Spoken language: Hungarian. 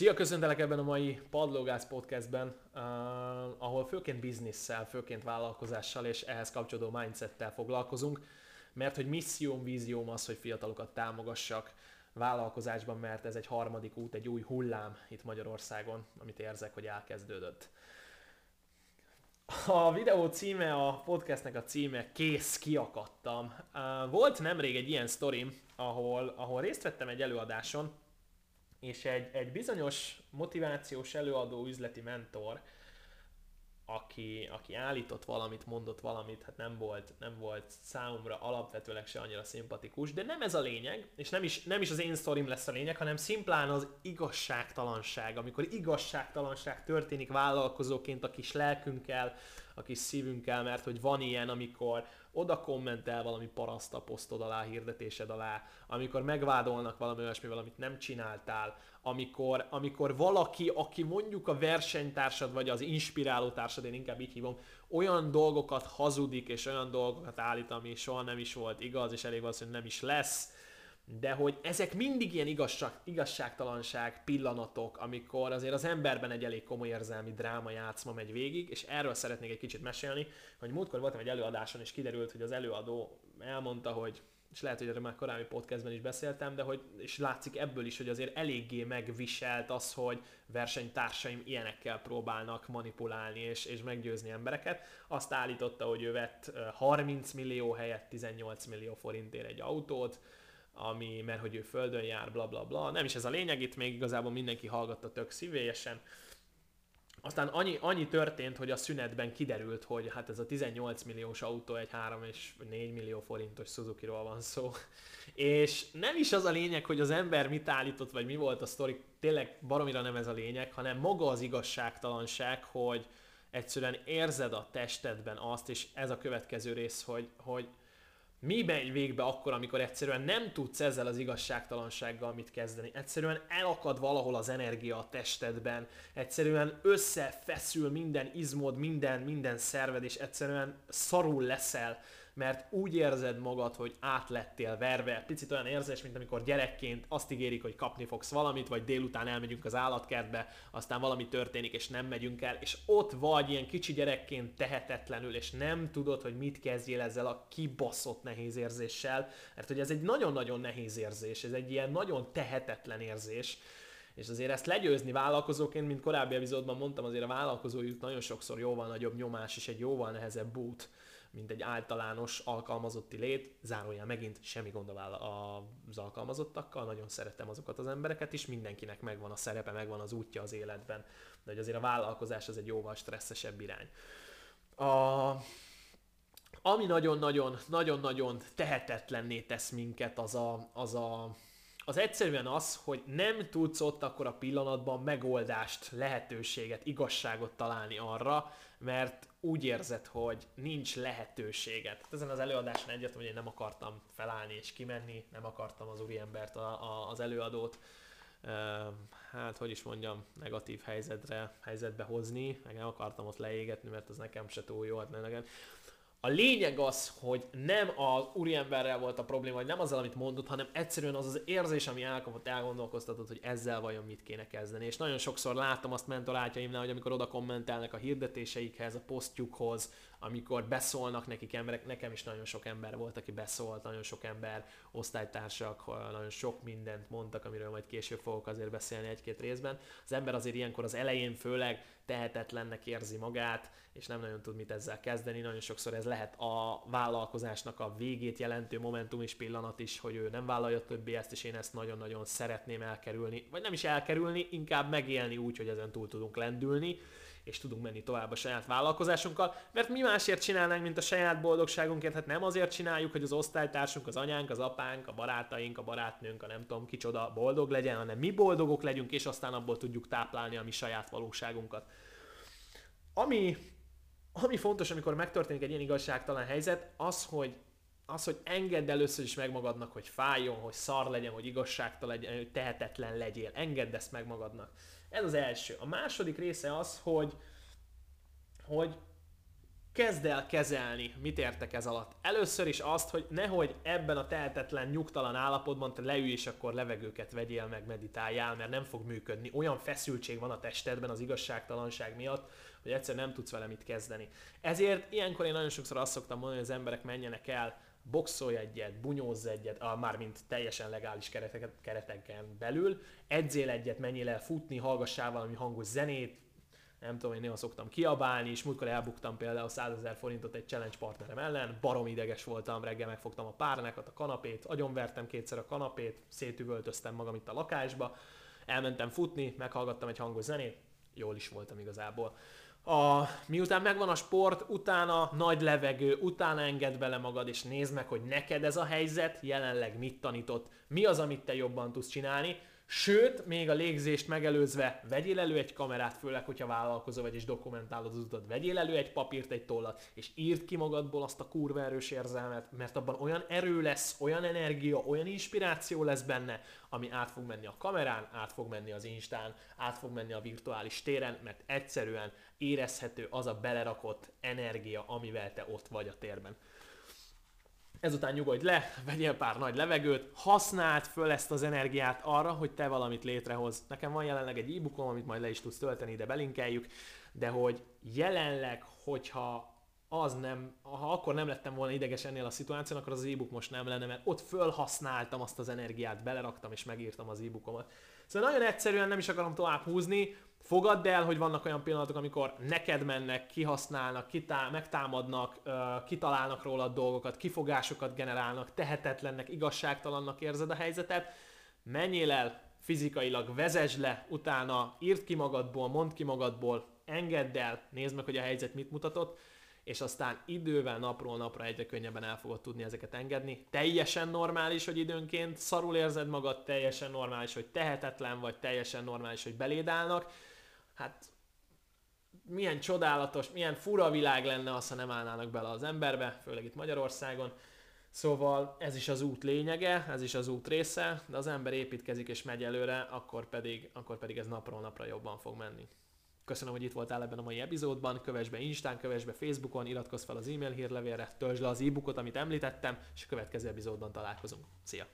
Szia, köszöntelek ebben a mai Padlógász podcastben, uh, ahol főként bizniszsel, főként vállalkozással és ehhez kapcsolódó mindsettel foglalkozunk, mert hogy misszióm, vízióm az, hogy fiatalokat támogassak vállalkozásban, mert ez egy harmadik út, egy új hullám itt Magyarországon, amit érzek, hogy elkezdődött. A videó címe, a podcastnek a címe Kész, kiakadtam. Uh, volt nemrég egy ilyen sztorim, ahol, ahol részt vettem egy előadáson, és egy, egy bizonyos motivációs előadó üzleti mentor, aki, aki állított valamit, mondott valamit, hát nem volt, nem volt számomra alapvetőleg se annyira szimpatikus, de nem ez a lényeg, és nem is, nem is az én sztorim lesz a lényeg, hanem szimplán az igazságtalanság, amikor igazságtalanság történik vállalkozóként a kis lelkünkkel, a kis szívünkkel, mert hogy van ilyen, amikor oda kommentel valami paraszt a alá, hirdetésed alá, amikor megvádolnak valami olyasmivel, amit nem csináltál, amikor, amikor valaki, aki mondjuk a versenytársad, vagy az inspiráló társad, én inkább így hívom, olyan dolgokat hazudik, és olyan dolgokat állít, ami soha nem is volt igaz, és elég valószínű nem is lesz, de hogy ezek mindig ilyen igazság, igazságtalanság pillanatok, amikor azért az emberben egy elég komoly érzelmi dráma játszma megy végig, és erről szeretnék egy kicsit mesélni, hogy múltkor voltam egy előadáson, és kiderült, hogy az előadó elmondta, hogy és lehet, hogy erről már korábbi podcastben is beszéltem, de hogy, és látszik ebből is, hogy azért eléggé megviselt az, hogy versenytársaim ilyenekkel próbálnak manipulálni és, és meggyőzni embereket. Azt állította, hogy ő vett 30 millió helyett 18 millió forintért egy autót, ami, mert hogy ő földön jár, bla bla bla. Nem is ez a lényeg, itt még igazából mindenki hallgatta tök szívélyesen. Aztán annyi, annyi történt, hogy a szünetben kiderült, hogy hát ez a 18 milliós autó egy 3 és 4 millió forintos Suzuki-ról van szó. És nem is az a lényeg, hogy az ember mit állított, vagy mi volt a sztori, tényleg baromira nem ez a lényeg, hanem maga az igazságtalanság, hogy egyszerűen érzed a testedben azt, és ez a következő rész, hogy, hogy mi megy végbe akkor, amikor egyszerűen nem tudsz ezzel az igazságtalansággal mit kezdeni. Egyszerűen elakad valahol az energia a testedben, egyszerűen összefeszül minden izmod, minden, minden szerved, és egyszerűen szarul leszel mert úgy érzed magad, hogy át lettél verve. Picit olyan érzés, mint amikor gyerekként azt ígérik, hogy kapni fogsz valamit, vagy délután elmegyünk az állatkertbe, aztán valami történik, és nem megyünk el, és ott vagy ilyen kicsi gyerekként tehetetlenül, és nem tudod, hogy mit kezdjél ezzel a kibaszott nehéz érzéssel, mert hogy ez egy nagyon-nagyon nehéz érzés, ez egy ilyen nagyon tehetetlen érzés, és azért ezt legyőzni vállalkozóként, mint korábbi epizódban mondtam, azért a vállalkozói nagyon sokszor jóval nagyobb nyomás és egy jóval nehezebb út, mint egy általános alkalmazotti lét, zárójel megint semmi gond az alkalmazottakkal, nagyon szeretem azokat az embereket is, mindenkinek megvan a szerepe, megvan az útja az életben, de hogy azért a vállalkozás az egy jóval stresszesebb irány. A, ami nagyon-nagyon, nagyon-nagyon tehetetlenné tesz minket, az a, az a az egyszerűen az, hogy nem tudsz ott akkor a pillanatban megoldást, lehetőséget, igazságot találni arra, mert úgy érzed, hogy nincs lehetőséget. Hát ezen az előadáson egyértelmű, hogy én nem akartam felállni és kimenni, nem akartam az úriembert, a, a, az előadót, hát hogy is mondjam, negatív helyzetre, helyzetbe hozni, meg nem akartam ott leégetni, mert az nekem se túl jó, hát nekem, a lényeg az, hogy nem az úriemberrel volt a probléma, vagy nem azzal, amit mondott, hanem egyszerűen az az érzés, ami elkapott, elgondolkoztatott, hogy ezzel vajon mit kéne kezdeni. És nagyon sokszor látom azt mentorátjaimnál, hogy amikor oda kommentelnek a hirdetéseikhez, a posztjukhoz, amikor beszólnak nekik emberek, nekem is nagyon sok ember volt, aki beszólt, nagyon sok ember, osztálytársak, nagyon sok mindent mondtak, amiről majd később fogok azért beszélni egy-két részben. Az ember azért ilyenkor az elején főleg tehetetlennek érzi magát, és nem nagyon tud mit ezzel kezdeni. Nagyon sokszor ez lehet a vállalkozásnak a végét jelentő momentum és pillanat is, hogy ő nem vállalja többé ezt, és én ezt nagyon-nagyon szeretném elkerülni, vagy nem is elkerülni, inkább megélni úgy, hogy ezen túl tudunk lendülni, és tudunk menni tovább a saját vállalkozásunkkal, mert mi másért csinálnánk, mint a saját boldogságunkért, hát nem azért csináljuk, hogy az osztálytársunk, az anyánk, az apánk, a barátaink, a barátnőnk, a nem tudom kicsoda boldog legyen, hanem mi boldogok legyünk, és aztán abból tudjuk táplálni a mi saját valóságunkat. Ami, ami fontos, amikor megtörténik egy ilyen igazságtalan helyzet, az, hogy az, hogy engedd először is meg magadnak, hogy fájjon, hogy szar legyen, hogy igazságtalan legyen, hogy tehetetlen legyél. Engedd ezt meg magadnak. Ez az első. A második része az, hogy, hogy kezd el kezelni. Mit értek ez alatt? Először is azt, hogy nehogy ebben a tehetetlen, nyugtalan állapotban te leülj és akkor levegőket vegyél meg, meditáljál, mert nem fog működni. Olyan feszültség van a testedben az igazságtalanság miatt, hogy egyszer nem tudsz vele mit kezdeni. Ezért ilyenkor én nagyon sokszor azt szoktam mondani, hogy az emberek menjenek el, boxolj egyet, bunyózz egyet, ah, mármint teljesen legális kereteken, kereteken belül, edzél egyet, menjél el futni, hallgassál valami hangos zenét, nem tudom, én néha szoktam kiabálni, és múltkor elbuktam például 100 ezer forintot egy challenge partnerem ellen, barom ideges voltam, reggel megfogtam a párnákat, a kanapét, agyonvertem kétszer a kanapét, szétüvöltöztem magam itt a lakásba, elmentem futni, meghallgattam egy hangos zenét, jól is voltam igazából. A, miután megvan a sport, utána nagy levegő, utána enged bele magad, és nézd meg, hogy neked ez a helyzet jelenleg mit tanított, mi az, amit te jobban tudsz csinálni, Sőt, még a légzést megelőzve vegyél elő egy kamerát, főleg, hogyha vállalkozó vagy és dokumentálod az utat, vegyél elő egy papírt, egy tollat, és írd ki magadból azt a kurva erős érzelmet, mert abban olyan erő lesz, olyan energia, olyan inspiráció lesz benne, ami át fog menni a kamerán, át fog menni az Instán, át fog menni a virtuális téren, mert egyszerűen érezhető az a belerakott energia, amivel te ott vagy a térben. Ezután nyugodj le, vegyél pár nagy levegőt, használd föl ezt az energiát arra, hogy te valamit létrehoz. Nekem van jelenleg egy e-bookom, amit majd le is tudsz tölteni, de belinkeljük, de hogy jelenleg, hogyha az nem, ha akkor nem lettem volna ideges ennél a szituáción, akkor az e-book most nem lenne, mert ott fölhasználtam azt az energiát, beleraktam és megírtam az e-bookomat. Szóval nagyon egyszerűen nem is akarom tovább húzni, Fogadd el, hogy vannak olyan pillanatok, amikor neked mennek, kihasználnak, kitá- megtámadnak, kitalálnak róla dolgokat, kifogásokat generálnak, tehetetlennek, igazságtalannak érzed a helyzetet. Menjél el fizikailag, vezesd le, utána írd ki magadból, mondd ki magadból, engedd el, nézd meg, hogy a helyzet mit mutatott, és aztán idővel napról napra egyre könnyebben el fogod tudni ezeket engedni. Teljesen normális, hogy időnként szarul érzed magad, teljesen normális, hogy tehetetlen vagy, teljesen normális, hogy belédálnak, hát milyen csodálatos, milyen fura világ lenne az, ha nem állnának bele az emberbe, főleg itt Magyarországon. Szóval ez is az út lényege, ez is az út része, de az ember építkezik és megy előre, akkor pedig, akkor pedig ez napról napra jobban fog menni. Köszönöm, hogy itt voltál ebben a mai epizódban, kövess be Instán, kövess be Facebookon, iratkozz fel az e-mail hírlevélre, töltsd le az e-bookot, amit említettem, és a következő epizódban találkozunk. Szia!